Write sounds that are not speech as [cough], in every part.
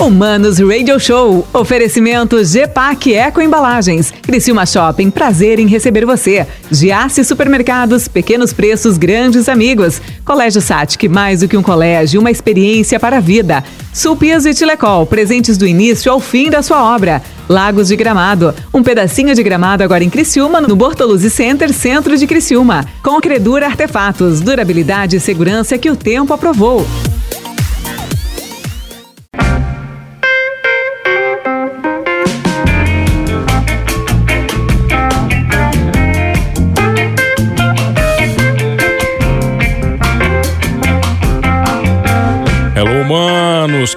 Humanos Radio Show. Oferecimento GPAC Eco Embalagens. Criciúma Shopping, prazer em receber você. Giasse Supermercados, pequenos preços, grandes amigos. Colégio Satic, mais do que um colégio, uma experiência para a vida. Sulpias e Tilecol, presentes do início ao fim da sua obra. Lagos de Gramado, um pedacinho de gramado agora em Criciúma, no Bortoluzzi Center, centro de Criciúma. Com Credura Artefatos, durabilidade e segurança que o tempo aprovou.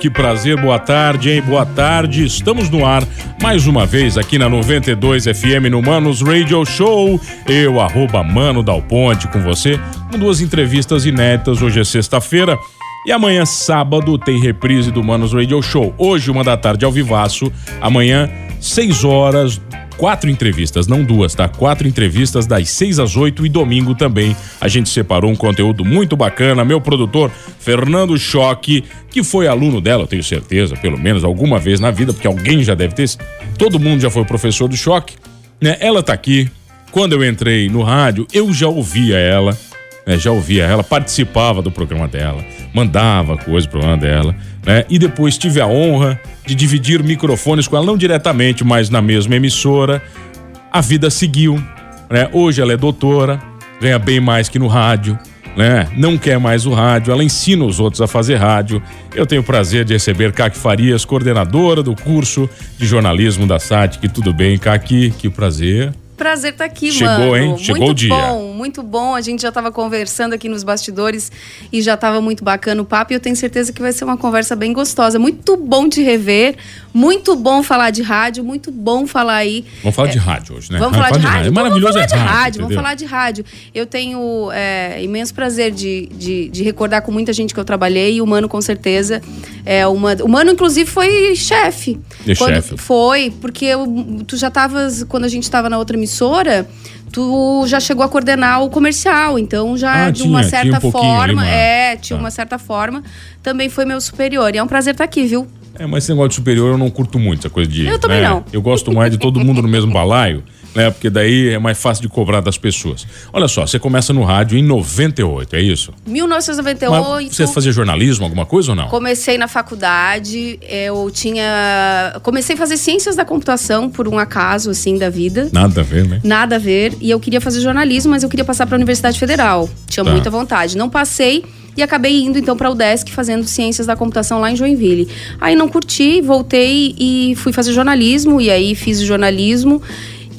Que prazer, boa tarde, hein? Boa tarde, estamos no ar mais uma vez aqui na 92 FM no Manos Radio Show. Eu, arroba Mano Dal Ponte, com você, com duas entrevistas inéditas. Hoje é sexta-feira e amanhã, sábado, tem reprise do Manos Radio Show. Hoje, uma da tarde, ao vivaço. Amanhã, seis horas, quatro entrevistas, não duas, tá? Quatro entrevistas das seis às oito e domingo também. A gente separou um conteúdo muito bacana. Meu produtor, Fernando Choque, que foi aluno dela, eu tenho certeza, pelo menos alguma vez na vida, porque alguém já deve ter. Todo mundo já foi professor do Choque, né? Ela tá aqui. Quando eu entrei no rádio, eu já ouvia ela. né? já ouvia ela, participava do programa dela, mandava coisa pro programa dela, né? E depois tive a honra de dividir microfones com ela, não diretamente, mas na mesma emissora. A vida seguiu, né? Hoje ela é doutora, ganha bem mais que no rádio, né? Não quer mais o rádio, ela ensina os outros a fazer rádio. Eu tenho o prazer de receber Caqui Farias, coordenadora do curso de jornalismo da SATIC. Tudo bem, Caqui? Que prazer. Prazer estar aqui, Chegou, mano. hein? Chegou muito o dia. bom, muito bom. A gente já estava conversando aqui nos bastidores e já estava muito bacana o papo. E eu tenho certeza que vai ser uma conversa bem gostosa. Muito bom te rever, muito bom falar de rádio, muito bom falar aí. Vamos falar de rádio hoje, né? Vamos falar de rádio? É maravilhoso vamos falar é de rádio. vamos falar de rádio. Eu tenho é, imenso prazer de, de, de recordar com muita gente que eu trabalhei e o Mano, com certeza, é uma. O Mano, inclusive, foi chefe. É Quando- chefe. Foi, porque eu- tu já estavas, quando a gente estava na outra emissora, tu já chegou a coordenar o comercial, então já Ah, de uma tinha, certa tinha um pouquinho ali, forma, é, tinha Tá. uma certa forma, também foi meu superior. E é um prazer estar aqui, viu? É, mas esse negócio de superior eu não curto muito, essa coisa de. Eu também né? não. Eu gosto mais de todo mundo no mesmo balaio, né? Porque daí é mais fácil de cobrar das pessoas. Olha só, você começa no rádio em 98, é isso? 1998. Mas você fazia jornalismo, alguma coisa ou não? Comecei na faculdade, eu tinha. Comecei a fazer ciências da computação por um acaso, assim, da vida. Nada a ver, né? Nada a ver. E eu queria fazer jornalismo, mas eu queria passar para a Universidade Federal. Tinha Tá. muita vontade. Não passei e acabei indo então para o UDESC fazendo ciências da computação lá em Joinville. Aí não curti, voltei e fui fazer jornalismo. E aí fiz jornalismo.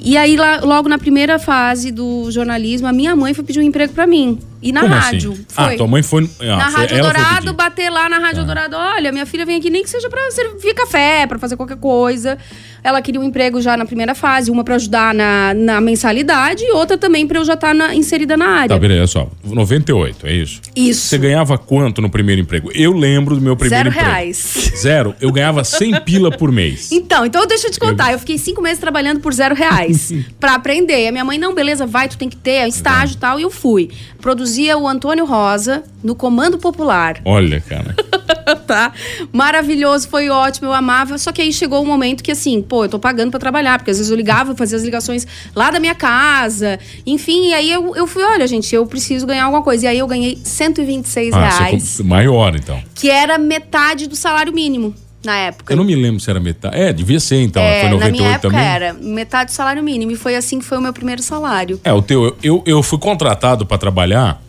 E aí, lá- logo na primeira fase do jornalismo, a minha mãe foi pedir um emprego para mim. E na Como rádio. assim? Foi. Ah, tua mãe foi. Ah, Na foi- Rádio Dourado, bater lá na Rádio Dourado. Olha, minha filha vem aqui nem que seja pra servir café, pra fazer qualquer coisa. Ela queria um emprego já na primeira fase, uma pra ajudar na, na mensalidade e outra também pra eu já estar inserida na área. Tá, beleza, só. 98, é isso? Isso. Você ganhava quanto no primeiro emprego? Eu lembro do meu primeiro Zero emprego. reais. Zero. Eu ganhava 100 pila por mês. [laughs] Então, então deixa eu te contar. Eu fiquei cinco meses trabalhando por zero reais [laughs] pra aprender. A minha mãe, não, beleza, vai, tu tem que ter é estágio e tal. E eu fui. Produzia o Antônio Rosa no Comando Popular. Olha, cara. [laughs] tá? Maravilhoso, foi ótimo, eu amava. Só que aí chegou um momento que, assim, pô, eu tô pagando pra trabalhar, porque às vezes eu ligava, fazia as ligações lá da minha casa. Enfim, e aí eu, eu fui, olha, gente, eu preciso ganhar alguma coisa. E aí eu ganhei 126 Ah, reais, maior, então. que era metade do salário mínimo na época. Eu não me lembro se era metade. É, devia ser então. É, foi na 98 minha época também. era metade do salário mínimo. E foi assim que foi o meu primeiro salário. É, o teu. Eu, eu fui contratado pra trabalhar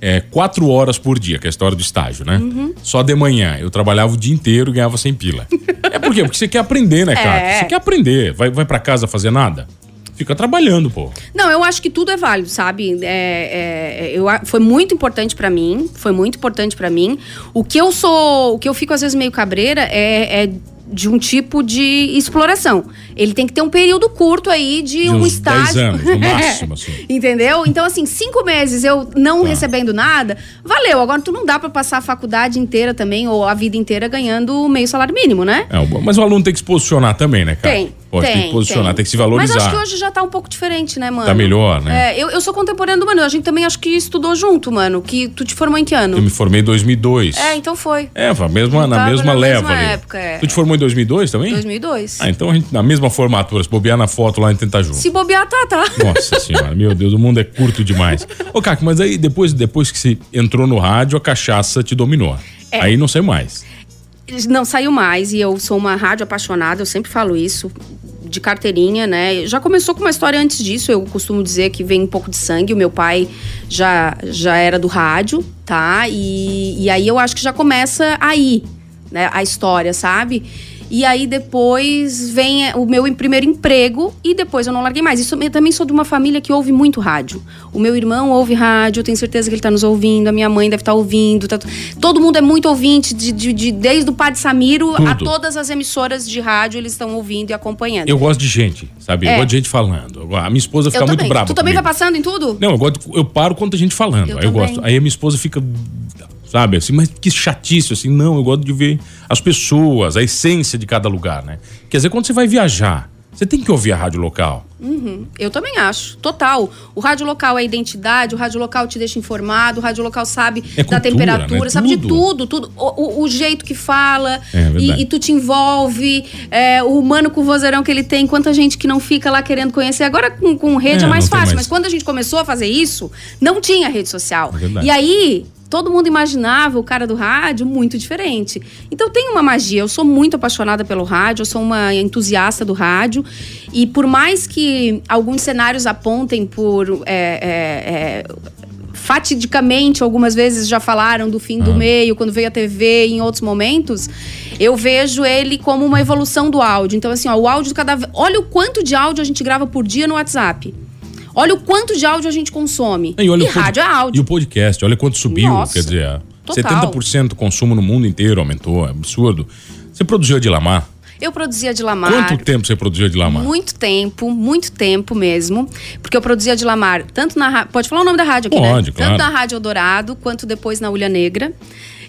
é, quatro horas por dia, que é a história do estágio, né? Uhum. Só de manhã. Eu trabalhava o dia inteiro e ganhava 100 pila. [laughs] é por quê? Porque você quer aprender, né, cara? É. Você quer aprender. Vai, vai para casa fazer nada? Fica trabalhando, pô. Não, eu acho que tudo é válido, sabe? É, é, eu, foi muito importante pra mim, foi muito importante pra mim. O que eu sou, o que eu fico às vezes meio cabreira é, é de um tipo de exploração. Ele tem que ter um período curto aí de, De um estágio. 10 anos, no [laughs] máximo, assim. Entendeu? Então, assim, cinco meses eu não Tá. recebendo nada, valeu. Agora, tu não dá pra passar a faculdade inteira também, ou a vida inteira ganhando meio salário mínimo, né? É, mas o aluno tem que se posicionar também, né, cara? Tem. Pode tem, ter que posicionar, tem. tem. que se valorizar. Mas acho que hoje já tá um pouco diferente, né, mano? Tá melhor, né? É, eu, eu sou contemporâneo do Mano. A gente também acho que estudou junto, mano. Que tu te formou em que ano? Eu me formei em 2002. É, então foi. É, mesma, na mesma na leva mesma ali. Época, é. Tu te formou em 2002 também? 2002. Ah, então a gente na mesma formatura. Se bobear na foto lá, a gente junto. Se bobear, tá, tá. Nossa [laughs] senhora, meu Deus, o mundo é curto demais. Ô, Caco, mas aí depois, depois que você entrou no rádio, a cachaça te dominou. É. Aí não sei mais. Não saiu mais e eu sou uma rádio apaixonada, eu sempre falo isso de carteirinha, né? Já começou com uma história antes disso, eu costumo dizer que vem um pouco de sangue. O meu pai já, já era do rádio, tá? E, e aí eu acho que já começa aí, né? A história, sabe? E aí depois vem o meu primeiro emprego e depois eu não larguei mais. Isso, eu também sou de uma família que ouve muito rádio. O meu irmão ouve rádio, eu tenho certeza que ele está nos ouvindo, a minha mãe deve estar tá ouvindo. Tá, todo mundo é muito ouvinte, de, de, de desde o Padre Samiro Tudo. a todas as emissoras de rádio, eles estão ouvindo e acompanhando. Eu gosto de gente, sabe? É. Eu gosto de gente falando. A minha esposa fica muito brava. Tu também comigo. vai passando em tudo? Não, eu, gosto, eu paro quando a gente falando. Eu aí eu gosto. Aí a minha esposa fica sabe? Assim, mas que chatice, assim, não, eu gosto de ver as pessoas, a essência de cada lugar, né? Quer dizer, quando você vai viajar, você tem que ouvir a rádio local. Uhum, eu também acho, total. O rádio local é identidade, o rádio local te deixa informado, o rádio local sabe é cultura, da temperatura, né? sabe tudo. de tudo, tudo. O, o, o jeito que fala, é, e, e, tu te envolve, é, o humano com o vozeirão que ele tem, quanta gente que não fica lá querendo conhecer. Agora com, com rede é, é mais fácil, mais. mas quando a gente começou a fazer isso, não tinha rede social. É e aí todo mundo imaginava o cara do rádio muito diferente. Então tem uma magia. Eu sou muito apaixonada pelo rádio, eu sou uma entusiasta do rádio. E por mais que alguns cenários apontem por. É, é, é, fatidicamente, algumas vezes já falaram do fim do meio, quando veio a TV, em outros momentos, eu vejo ele como uma evolução do áudio. Então, assim, ó, o áudio cada Olha o quanto de áudio a gente grava por dia no WhatsApp. Olha o quanto de áudio a gente consome. E, olha e rádio pod... é áudio. E o podcast, olha quanto subiu. Nossa, quer dizer, total. 70% do consumo no mundo inteiro aumentou, é absurdo. Você produziu de Lamar? Eu produzia de Lamar. Quanto tempo você produzia de Lamar? Muito tempo, muito tempo mesmo. Porque eu produzia de Lamar tanto na. Pode falar o nome da rádio aqui, né? Pode, né? Claro. Tanto na Rádio Eldorado quanto depois na Ulha Negra.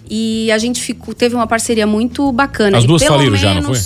E a gente ficou, teve uma parceria muito bacana. As duas faliram já, não foi?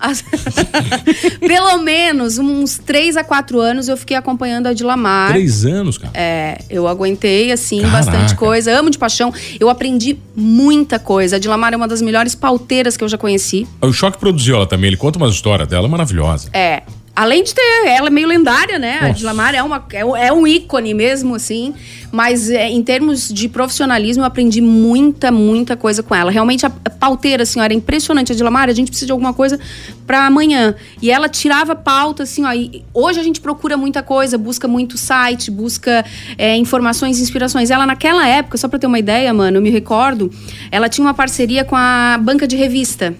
[laughs] Pelo menos uns três a quatro anos eu fiquei acompanhando a Dilamar. Três anos, cara? É, eu aguentei, assim, Caraca. bastante coisa. Amo de paixão. Eu aprendi muita coisa. A Dilamar é uma das melhores pauteiras que eu já conheci. O Choque produziu ela também. Ele conta uma história dela maravilhosa. É. Além de ter, ela é meio lendária, né? Nossa. A Dilamar é, uma, é, é, um ícone mesmo, assim. Mas é, em termos de profissionalismo, eu aprendi muita, muita coisa com ela. Realmente, a, a pauteira, assim, ó, era impressionante. A Dilamar, a gente precisa de alguma coisa para amanhã. E ela tirava pauta, assim, ó. hoje a gente procura muita coisa, busca muito site, busca é, informações, inspirações. Ela, naquela época, só pra ter uma ideia, mano, eu me recordo, ela tinha uma parceria com a banca de revista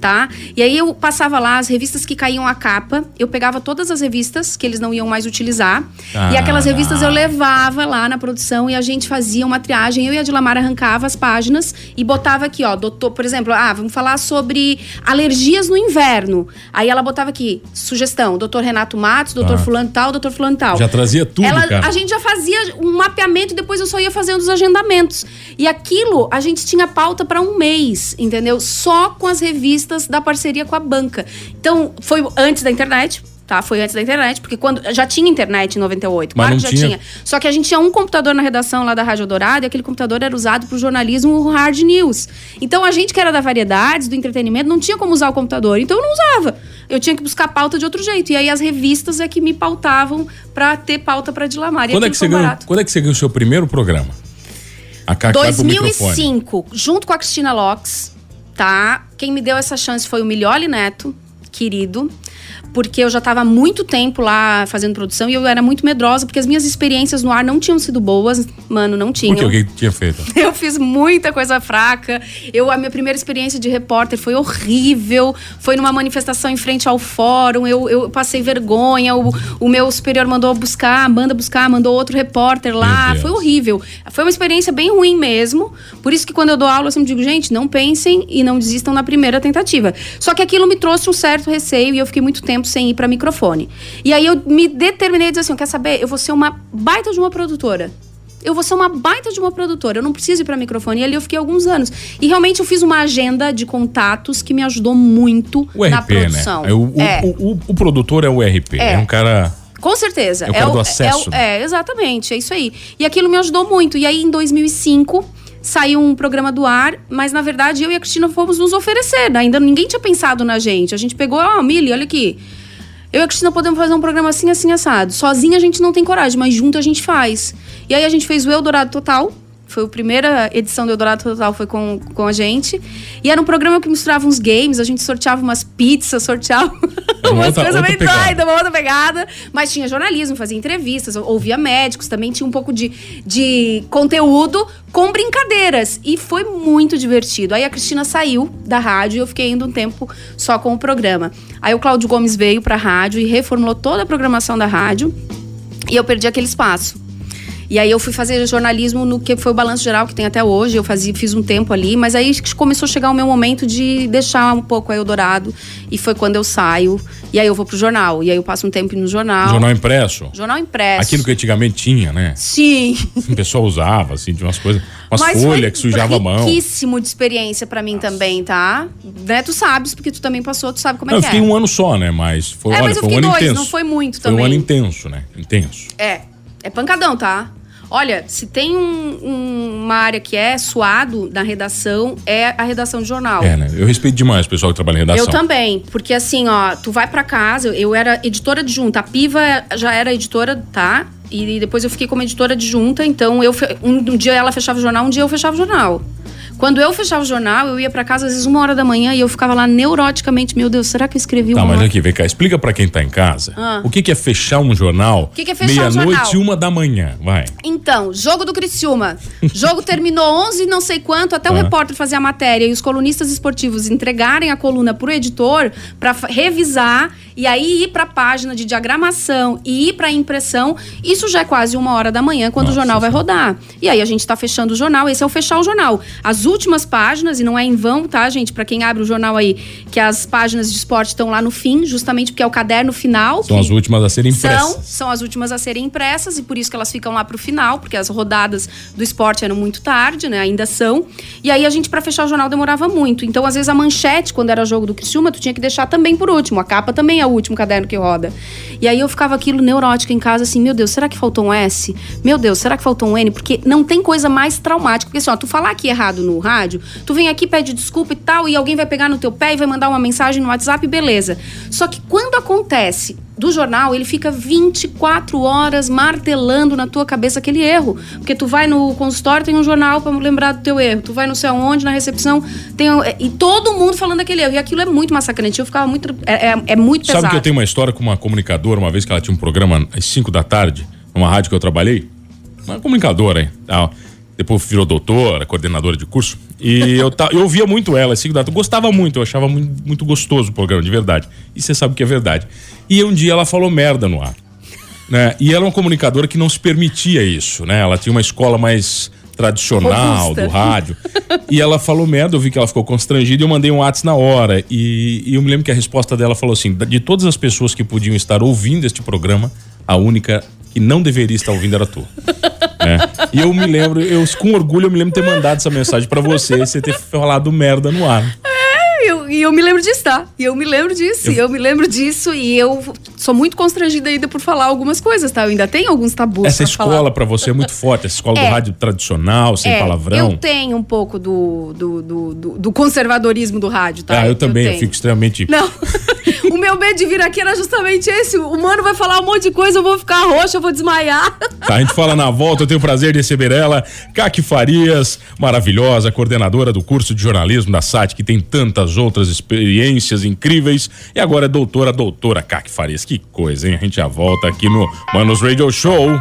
tá? E aí eu passava lá as revistas que caíam a capa, eu pegava todas as revistas que eles não iam mais utilizar, ah, e aquelas revistas eu levava lá na produção e a gente fazia uma triagem, eu e a Dilamar arrancava as páginas e botava aqui, ó, doutor, por exemplo, ah, vamos falar sobre alergias no inverno. Aí ela botava aqui, sugestão, doutor Renato Matos, doutor ah. fulano tal, doutor fulano tal. Já trazia tudo, ela, cara. A gente já fazia um mapeamento e depois eu só ia fazendo os agendamentos. E aquilo, a gente tinha pauta para um mês, entendeu? Só com as revistas da parceria com a banca. Então, foi antes da internet, tá? Foi antes da internet, porque quando já tinha internet em 98, Mas claro que já tinha. tinha. Só que a gente tinha um computador na redação lá da Rádio Dourado e aquele computador era usado para o jornalismo hard news. Então a gente que era da variedades, do entretenimento, não tinha como usar o computador, então eu não usava. Eu tinha que buscar pauta de outro jeito. E aí as revistas é que me pautavam para ter pauta para Dilamar. Quando é, que você ganhou, quando é que você ganhou o seu primeiro programa? A 2005, junto com a Cristina Locks tá? Quem me deu essa chance foi o Milioli Neto, querido porque eu já estava há muito tempo lá fazendo produção e eu era muito medrosa, porque as minhas experiências no ar não tinham sido boas, mano, não tinham. Por que? O que tinha feito? [laughs] Eu fiz muita coisa fraca. Eu, a minha primeira experiência de repórter foi horrível. Foi numa manifestação em frente ao fórum. Eu, eu passei vergonha. O, o meu superior mandou buscar, manda buscar, mandou outro repórter lá. Foi horrível. Foi uma experiência bem ruim mesmo. Por isso que quando eu dou aula, eu sempre digo, gente, não pensem e não desistam na primeira tentativa. Só que aquilo me trouxe um certo receio e eu fiquei muito tempo sem ir para microfone. E aí eu me determinei a dizer assim: quer saber? Eu vou ser uma baita de uma produtora. eu vou ser uma baita de uma produtora, eu não preciso ir pra microfone. E ali eu fiquei alguns anos. E realmente eu fiz uma agenda de contatos que me ajudou muito O na RP, né? produção. É, O, É. o- o- o produtor é o RP. É, É. um cara. Com certeza. É o cara do acesso, É, é, exatamente, é isso aí. E aquilo me ajudou muito. E aí, em 2005, saiu um programa do ar, mas na verdade eu e a Cristina fomos nos oferecer. Ainda ninguém tinha pensado na gente. A gente pegou, ó, Mili, olha aqui. Eu e a Cristina podemos fazer um programa assim, assim, assado. Sozinha a gente não tem coragem, mas junto a gente faz. E aí a gente fez o Eldorado Total. Foi a primeira edição do Eldorado Total, foi com, com a gente. E era um programa que misturava uns games, a gente sorteava umas pizzas, sorteava [laughs] uma umas outra- coisas pegada. doidas, uma outra pegada. Mas tinha jornalismo, fazia entrevistas, ouvia médicos, também tinha um pouco de, de conteúdo com brincadeiras. E foi muito divertido. Aí a Cristina saiu da rádio e eu fiquei indo um tempo só com o programa. Aí o Cláudio Gomes veio pra rádio e reformulou toda a programação da rádio. E eu perdi aquele espaço. E aí eu fui fazer jornalismo no que foi o balanço geral que tem até hoje. Eu fazia, fiz um tempo ali, mas aí começou a chegar o meu momento de deixar um pouco a Eldorado. E foi quando eu saio. E aí eu vou pro jornal. E aí eu passo um tempo no jornal. Jornal impresso. Jornal impresso. Aquilo que antigamente tinha, né? Sim. O pessoal usava, assim, de umas coisas. Umas Mas folhas foi que sujava a mão. riquíssimo de experiência pra mim também, tá? Né? Tu sabes, porque tu também passou, tu sabe como é Não, eu que fiquei é. um ano só, né? Mas foi, É, olha, mas eu foi um ano dois, intenso. não foi muito Foi um também. ano intenso, né? Intenso. É, é pancadão, tá? Olha, se tem um- um- uma área que é suado na redação, é a redação de jornal. É, né? Eu respeito demais o pessoal que trabalha em redação. Eu também, porque assim, ó, tu vai pra casa, eu era editora adjunta, a Piva já era editora, tá? E depois eu fiquei como editora adjunta, então eu um, um dia ela fechava o jornal, um dia eu fechava o jornal. Quando eu fechava o jornal, eu ia pra casa às vezes uma hora da manhã e eu ficava lá neuroticamente, meu Deus, será que eu escrevi Tá, uma mas hora? aqui, vem cá, explica pra quem tá em casa Ah. o que, que é fechar um jornal que que é fechar um meia-noite e uma da manhã. Vai. Então, jogo do Criciúma. [laughs] Jogo terminou 11 não sei quanto, até o Ah. repórter fazer a matéria e os colunistas esportivos entregarem a coluna pro editor para revisar e aí ir pra página de diagramação e ir pra impressão. Isso já é quase uma hora da manhã quando Nossa o jornal vai rodar. E aí a gente tá fechando o jornal, esse é o fechar o jornal. As últimas páginas, e não é em vão, tá, gente? Pra quem abre o jornal aí, que as páginas de esporte estão lá no fim, justamente porque é o caderno final. São as últimas a serem são, impressas. são as últimas a serem impressas e por isso que elas ficam lá pro final, porque as rodadas do esporte eram muito tarde, né? Ainda são. E aí a gente, pra fechar o jornal, demorava muito. Então, às vezes, a manchete, quando era jogo do Criciúma, tu tinha que deixar também por último. A capa também é o último caderno que roda. E aí eu ficava aquilo neurótica em casa, assim, meu Deus, será que faltou um S? Meu Deus, será que faltou um N? Porque não tem coisa mais traumática. Porque assim, ó, tu falar aqui errado no rádio, tu vem aqui, pede desculpa e tal, e alguém vai pegar no teu pé e vai mandar uma mensagem no WhatsApp, beleza. Só que quando acontece do jornal, ele fica 24 horas martelando na tua cabeça aquele erro. Porque tu vai no consultório, tem um jornal pra lembrar do teu erro. Tu vai não sei aonde, na recepção, tem um- e todo mundo falando aquele erro. E aquilo é muito massacrante. Eu ficava muito. É, é- é muito pesado. Sabe que eu tenho uma história com uma comunicadora, uma vez que ela tinha um programa às 5 da tarde, numa rádio que eu trabalhei. Uma comunicadora, hein? Depois virou doutora, coordenadora de curso. E eu, ta- eu ouvia muito ela, às 5 da tarde. Gostava muito, eu achava muito, muito gostoso o programa, de verdade. E você sabe que é verdade. E um dia ela falou merda no ar. Né? E ela é uma comunicadora que não se permitia isso, né? Ela tinha uma escola mais tradicional Robusta. do rádio. E ela falou merda, eu vi que ela ficou constrangida e eu mandei um WhatsApp na hora. E, e eu me lembro que a resposta dela falou assim: de todas as pessoas que podiam estar ouvindo este programa, a única que não deveria estar ouvindo era tu. E eu me lembro, eu com orgulho, eu me lembro de ter mandado essa mensagem pra você e você ter falado merda no ar. E eu, e eu me lembro disso, tá? E eu me lembro disso, Eu- e eu me lembro disso, e eu sou muito constrangida ainda por falar algumas coisas, tá? Eu ainda tenho alguns tabus. Essa pra escola pra você é muito forte, essa escola É. do rádio tradicional, sem É, palavrão. Eu tenho um pouco do, do, do, do- do conservadorismo do rádio, tá? Ah, eu também, eu, tenho. fico extremamente. Não. [laughs] o meu medo de vir aqui era justamente esse. O mano vai falar um monte de coisa, eu vou ficar roxa, eu vou desmaiar. Tá, a gente fala na volta, eu tenho o prazer de receber ela, Kaki Farias, maravilhosa, coordenadora do curso de jornalismo da SAT, que tem tantas outras experiências incríveis, e agora é doutora, doutora Kaki Farias. Que coisa, hein? A gente já volta aqui no Manos Radio Show.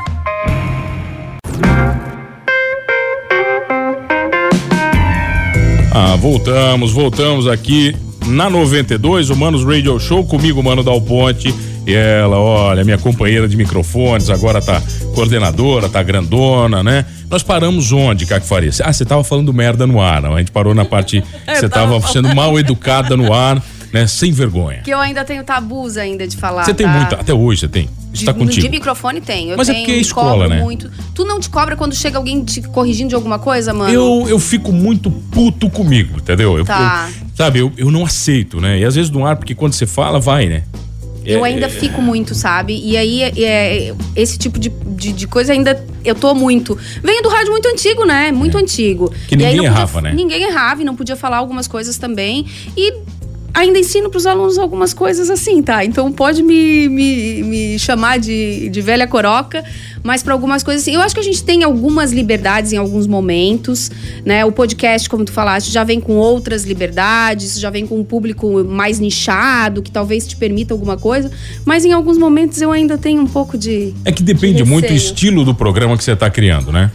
Ah, voltamos, voltamos aqui na 92, o Manos Radio Show, comigo, Mano Dal Ponte. E ela, olha, minha companheira de microfones, agora tá coordenadora, tá grandona, né? Nós paramos onde, Caco Faria? Ah, você tava falando merda no ar, não? A gente parou na parte [laughs] que você tava sendo mal educada no ar, né? Sem vergonha. Que eu ainda tenho tabus ainda de falar. Você tem tá? muito, até hoje você tem. Está de, contigo. De microfone tem. Eu Mas é tenho, porque é escola, né? Muito. Tu não te cobra quando chega alguém te corrigindo de alguma coisa, mano? Eu, eu fico muito puto comigo, entendeu? Eu, Tá. eu- sabe, eu, eu não aceito, né? E às vezes no ar, porque quando você fala, vai, né? Eu É, ainda é, fico muito, sabe? E aí, é, é, esse tipo de, de, de coisa ainda eu tô muito. Venho do rádio muito antigo, né? Muito antigo. Que E ninguém não podia- errava, né? Ninguém errava e não podia falar algumas coisas também. E ainda ensino pros alunos algumas coisas assim, tá? Então pode me, me, me chamar de, de velha coroca, mas para algumas coisas assim. Eu acho que a gente tem algumas liberdades em alguns momentos, né? O podcast, como tu falaste, já vem com outras liberdades, já vem com um público mais nichado, que talvez te permita alguma coisa, mas em alguns momentos eu ainda tenho um pouco de. É que depende de muito do estilo do programa que você está criando, né?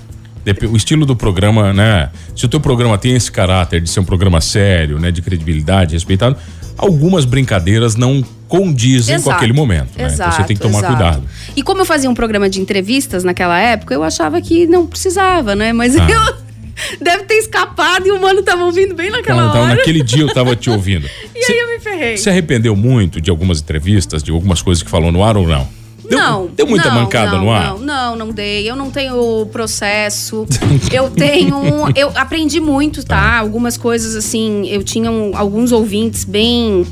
O estilo do programa, né? Se o teu programa tem esse caráter de ser um programa sério, né? De credibilidade, respeitado, algumas brincadeiras não condizem com Exato, aquele momento, né? então você tem que tomar exato. cuidado. E como eu fazia um programa de entrevistas naquela época, eu achava que não precisava, né? Mas Ah. eu [laughs] deve ter escapado e o mano tava ouvindo bem naquela Então, então, hora. naquele dia eu tava te [laughs] ouvindo. E aí eu me ferrei. Se arrependeu muito de algumas entrevistas, de algumas coisas que falou no ar ou não? Deu, não. Deu muita não, mancada não, no ar? Não, não, não dei. Eu não tenho processo. [laughs] eu tenho. Eu aprendi muito, tá? Algumas coisas assim. Eu tinha um- alguns ouvintes bem.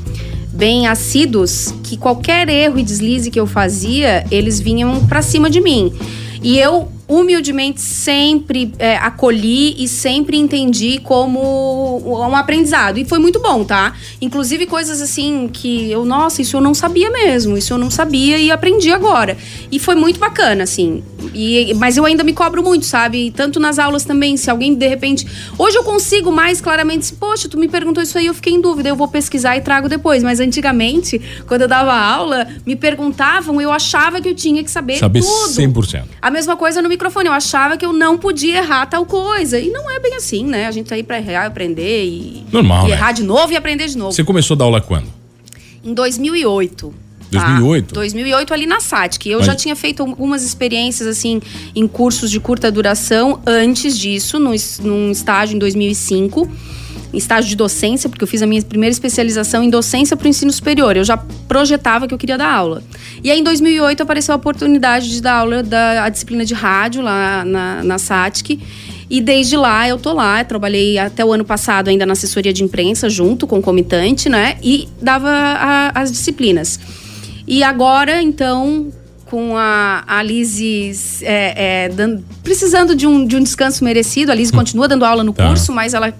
Bem assíduos, que qualquer erro e deslize que eu fazia, eles vinham pra cima de mim. E eu, humildemente, sempre é, acolhi e sempre entendi como um aprendizado. E foi muito bom, tá? Inclusive coisas assim que eu, nossa, isso eu não sabia mesmo, isso eu não sabia e aprendi agora. E foi muito bacana, assim. E, mas eu ainda me cobro muito, sabe? Tanto nas aulas também, se alguém de repente. Hoje eu consigo mais claramente, se, poxa, tu me perguntou isso aí, eu fiquei em dúvida, eu vou pesquisar e trago depois. Mas antigamente, quando eu dava aula, me perguntavam, eu achava que eu tinha que saber, Saber tudo. 100%. A mesma coisa no microfone. Eu achava que eu não podia errar tal coisa. E não é bem assim, né? A gente tá aí pra errar, aprender e, Normal, e né? errar de novo e aprender de novo. Você começou a dar aula quando? Em 2008. tá? 2008? 2008 ali na SATIC. Eu Mas- já tinha feito algumas experiências, assim, em cursos de curta duração antes disso, num, num estágio em 2005. Em estágio de docência, porque eu fiz a minha primeira especialização em docência para o ensino superior. Eu já projetava que eu queria dar aula. E aí, em 2008, apareceu a oportunidade de dar aula da disciplina de rádio lá na, na SATIC. E desde lá eu tô lá, trabalhei até o ano passado ainda na assessoria de imprensa, junto com o comitante, né? E dava a- as disciplinas. E agora, então, com a, a Lizzie é, é, precisando de um, de um descanso merecido, a Lizzie continua dando aula no Tá. curso, mas ela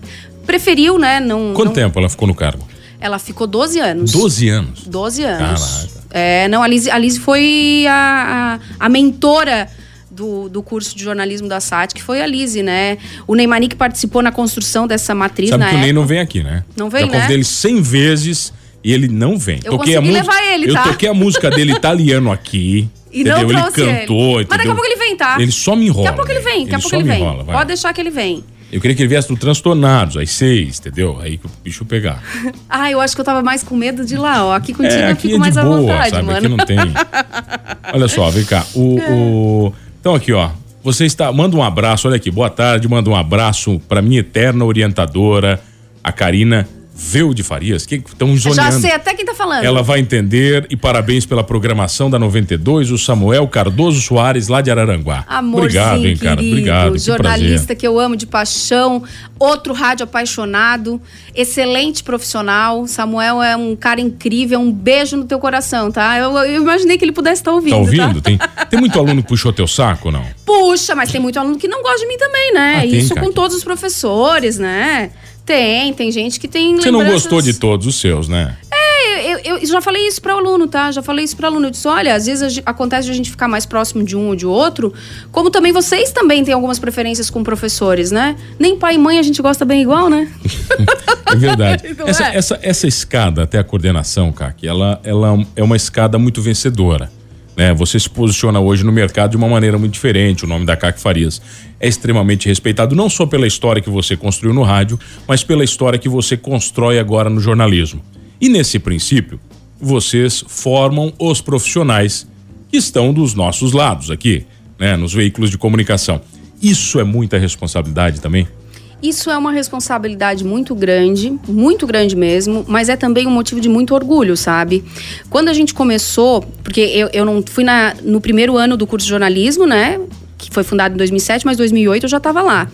preferiu, né? Não, Quanto não- tempo ela ficou no cargo? Ela ficou 12 anos. 12 anos. 12 anos. Caraca. É, não, a Liz, a Liz foi a, a, a mentora do, do curso de jornalismo da SAT, que foi a Lise, né? O Neymani que participou na construção dessa matriz Sabe na que o Ney época. não vem aqui, né? Não vem, Já convidei né? ele 100 vezes e ele não vem. Eu a consegui música- levar ele, Eu tá? toquei a música dele italiano aqui. [laughs] E entendeu? ele cantou, ele. Mas daqui a pouco ele vem, tá? Ele só me enrola. Daqui a pouco ele vem, daqui a pouco ele vem. enrola. Pode deixar que ele vem. Eu queria que ele viesse no Transtornados, às seis, entendeu? Aí que o bicho pegar. [laughs] Ah, eu acho que eu tava mais com medo de ir lá, ó. Aqui contigo é, eu aqui fico é mais de à boa, vontade, sabe? mano. Aqui não tem. [laughs] Olha só, vem cá. O, É. o- Então aqui, ó. Você está. Manda um abraço, olha aqui. Boa tarde, manda um abraço para minha eterna orientadora, a Karina Veu de Farias, que estão Já zoneando. sei até quem tá falando. Ela vai entender e parabéns pela programação da 92, o Samuel Cardoso Soares, lá de Araranguá. Amorzinho, Obrigado, hein, cara. querido, Obrigado. que jornalista prazer. que eu amo de paixão, outro rádio apaixonado, excelente profissional. Samuel é um cara incrível, um beijo no teu coração, tá? Eu, eu imaginei que ele pudesse estar ouvindo, Tá ouvindo? Tem, tem muito aluno que puxou teu saco não? Puxa, mas tem muito aluno que não gosta de mim também, né? Ah, tem, Isso cara. com todos os professores, né? Tem, tem gente que tem Você não lembranças- gostou de todos os seus, né? É, eu, eu já falei isso para aluno, tá? Já falei isso para aluno. Eu disse, olha, às vezes a acontece de a gente ficar mais próximo de um ou de outro, como também vocês também têm algumas preferências com professores, né? Nem pai e mãe a gente gosta bem igual, né? [laughs] É verdade. [laughs] Não essa, é? essa, essa escada até a coordenação, Kaki, ela, ela é uma escada muito vencedora. Né? Você se posiciona hoje no mercado de uma maneira muito diferente. O nome da Kaki Farias é extremamente respeitado, não só pela história que você construiu no rádio, mas pela história que você constrói agora no jornalismo. E nesse princípio, vocês formam os profissionais que estão dos nossos lados aqui, né? nos veículos de comunicação. Isso é muita responsabilidade também. Isso é uma responsabilidade muito grande, muito grande mesmo, mas é também um motivo de muito orgulho, sabe? Quando a gente começou, porque eu, eu não fui na, no primeiro ano do curso de jornalismo, né? Que foi fundado em 2007, mas 2008 eu já estava lá.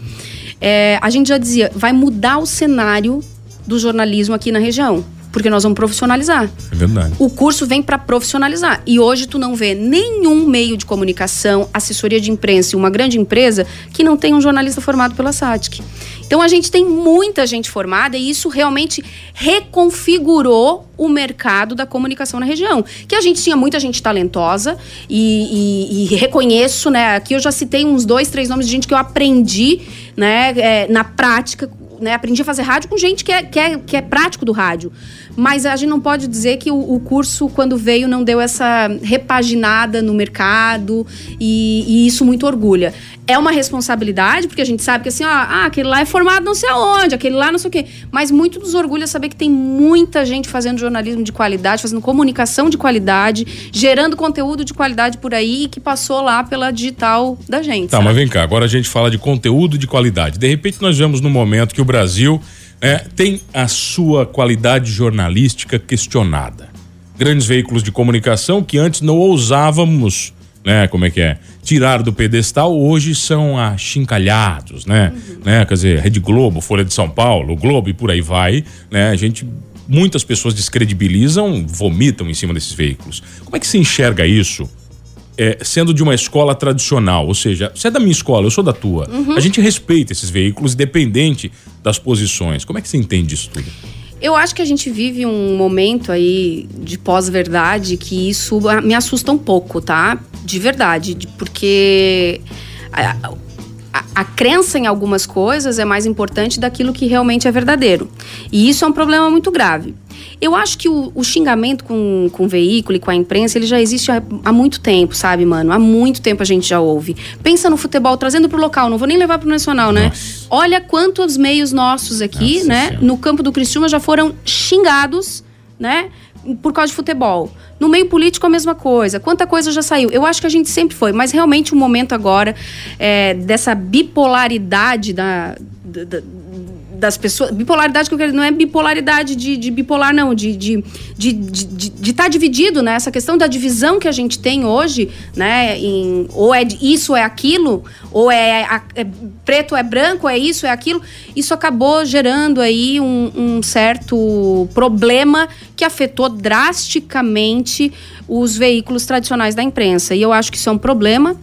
É, a gente já dizia, vai mudar o cenário do jornalismo aqui na região porque nós vamos profissionalizar. É verdade. O curso vem para profissionalizar. E hoje tu não vê nenhum meio de comunicação, assessoria de imprensa e uma grande empresa que não tem um jornalista formado pela SATIC. Então a gente tem muita gente formada e isso realmente reconfigurou o mercado da comunicação na região. Que a gente tinha muita gente talentosa e, e, e reconheço, né? Aqui eu já citei uns dois, três nomes de gente que eu aprendi, né, é, na prática né, aprendi a fazer rádio com gente que é, que é, que é prático do rádio. Mas a gente não pode dizer que o, o curso, quando veio, não deu essa repaginada no mercado e, e, isso muito orgulha. É uma responsabilidade, porque a gente sabe que assim, ó, ah, aquele lá é formado não sei aonde, aquele lá não sei o quê. Mas muito nos orgulha saber que tem muita gente fazendo jornalismo de qualidade, fazendo comunicação de qualidade, gerando conteúdo de qualidade por aí que passou lá pela digital da gente. Tá, sabe? mas vem cá, agora a gente fala de conteúdo de qualidade. De repente nós vemos no momento que o Brasil é, tem a sua qualidade jornalística questionada. Grandes veículos de comunicação que antes não ousávamos, né? Como é que é? Tirar do pedestal, hoje são achincalhados, né? Uhum. né? Quer dizer, Rede Globo, Folha de São Paulo, Globo e por aí vai, né? A gente muitas pessoas descredibilizam, vomitam em cima desses veículos. Como é que se enxerga isso? É, sendo de uma escola tradicional, ou seja, você é da minha escola, eu sou da tua. Uhum. A gente respeita esses veículos, independente das posições. Como é que você entende isso tudo? Eu acho que a gente vive um momento aí de pós-verdade que isso me assusta um pouco, tá? De verdade, porque a, crença em algumas coisas é mais importante daquilo que realmente é verdadeiro. E isso é um problema muito grave. Eu acho que o, o, xingamento com, com o veículo e com a imprensa, ele já existe há, há, muito tempo, sabe, mano? Há muito tempo a gente já ouve. Pensa no futebol, trazendo pro local, não vou nem levar pro nacional, né? Nossa. Olha quantos meios nossos aqui, Nossa né? Senhora. No campo do Cristiúma já foram xingados, né? Por causa de futebol. No meio político, a mesma coisa. Quanta coisa já saiu. Eu acho que a gente sempre foi, mas realmente o momento agora é, dessa bipolaridade da, da, das pessoas. Bipolaridade que eu quero não é bipolaridade de, de bipolar, não, de estar de, de, de, de, tá dividido, né? Essa questão da divisão que a gente tem hoje, né? Em, ou é isso é aquilo, ou é, é, preto é branco, é isso, é aquilo. Isso acabou gerando aí um, um certo problema que afetou drasticamente os veículos tradicionais da imprensa. E eu acho que isso é um problema,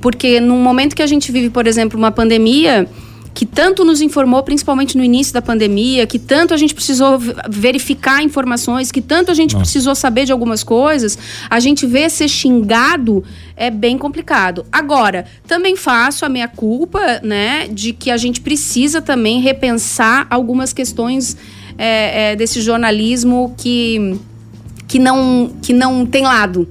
porque no momento que a gente vive, por exemplo, uma pandemia que tanto nos informou, principalmente no início da pandemia, que tanto a gente precisou verificar informações, que tanto a gente Nossa. precisou saber de algumas coisas, a gente vê ser xingado é bem complicado. Agora, também faço a minha culpa, né, de que a gente precisa também repensar algumas questões é, é, desse jornalismo que, que, não, que não tem lado.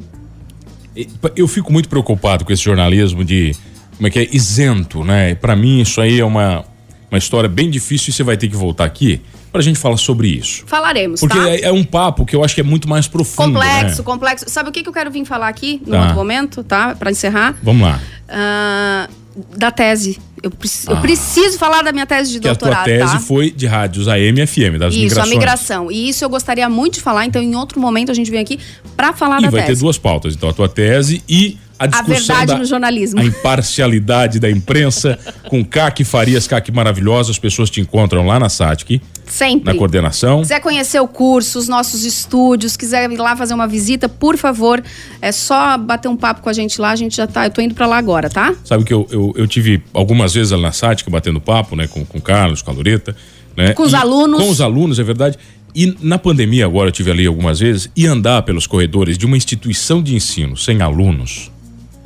Eu fico muito preocupado com esse jornalismo de como é que é, isento, né? Para mim isso aí é uma, uma história bem difícil e você vai ter que voltar aqui pra gente falar sobre isso. Falaremos, Porque tá? é, é, um papo que eu acho que é muito mais profundo, Complexo, né? complexo. Sabe o que, que eu quero vir falar aqui, no tá. outro momento, tá? Pra encerrar. Vamos lá. Uh, da tese. Eu, preci ah. eu, preciso falar da minha tese de que doutorado. A tua tese tá? foi de rádios AM e FM, das isso, migrações. Isso, a migração. E isso eu gostaria muito de falar, então em outro momento a gente vem aqui para falar e da tese. E vai ter duas pautas, então, a tua tese e a discussão a verdade da, no jornalismo. A imparcialidade da imprensa com CAC Farias, CAC maravilhosa. As pessoas te encontram lá na SATIC. Sempre. Na coordenação. Quiser conhecer o curso, os nossos estúdios, quiser ir lá fazer uma visita, por favor, é só bater um papo com a gente lá, a gente já tá. Eu tô indo para lá agora, tá? Sabe que eu, eu, eu, tive algumas vezes ali na SATIC batendo papo, né, com, com o Carlos, com a Loreta. Né? Com os e, alunos. Com os alunos, é verdade. E na pandemia, agora eu tive ali algumas vezes, e andar pelos corredores de uma instituição de ensino sem alunos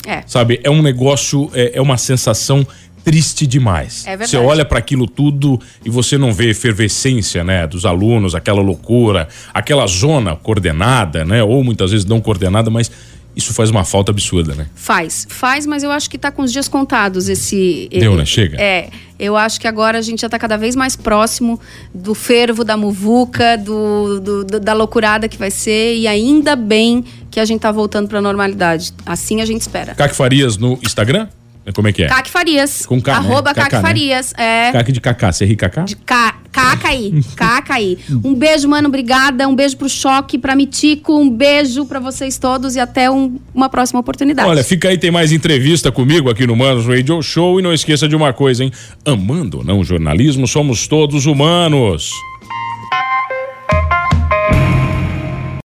é. Sabe? É um negócio, é, é uma sensação triste demais. É verdade. Você olha para aquilo tudo e você não vê efervescência, né, dos alunos, aquela loucura, aquela zona coordenada, né, ou muitas vezes não coordenada, mas isso faz uma falta absurda, né? Faz, faz, mas eu acho que tá com os dias contados esse. Deu, né? Chega. É. Eu acho que agora a gente já tá cada vez mais próximo do fervo, da muvuca, do, do, do da loucurada que vai ser, e ainda bem que a gente tá voltando pra normalidade. Assim a gente espera. Caque Farias no Instagram? Como é que é? Caque Farias. Com K, né? Arroba Cacá, Caque né? Farias. É. Caque de Cacá, você ri Cacá? De Ca- Caca aí, caca aí. Um beijo, mano, obrigada. Um beijo pro Choque, pra Mitico. Um beijo pra vocês todos e até um- uma próxima oportunidade. Olha, fica aí, tem mais entrevista comigo aqui no Manos Radio Show. E não esqueça de uma coisa, hein? Amando ou não jornalismo, somos todos humanos.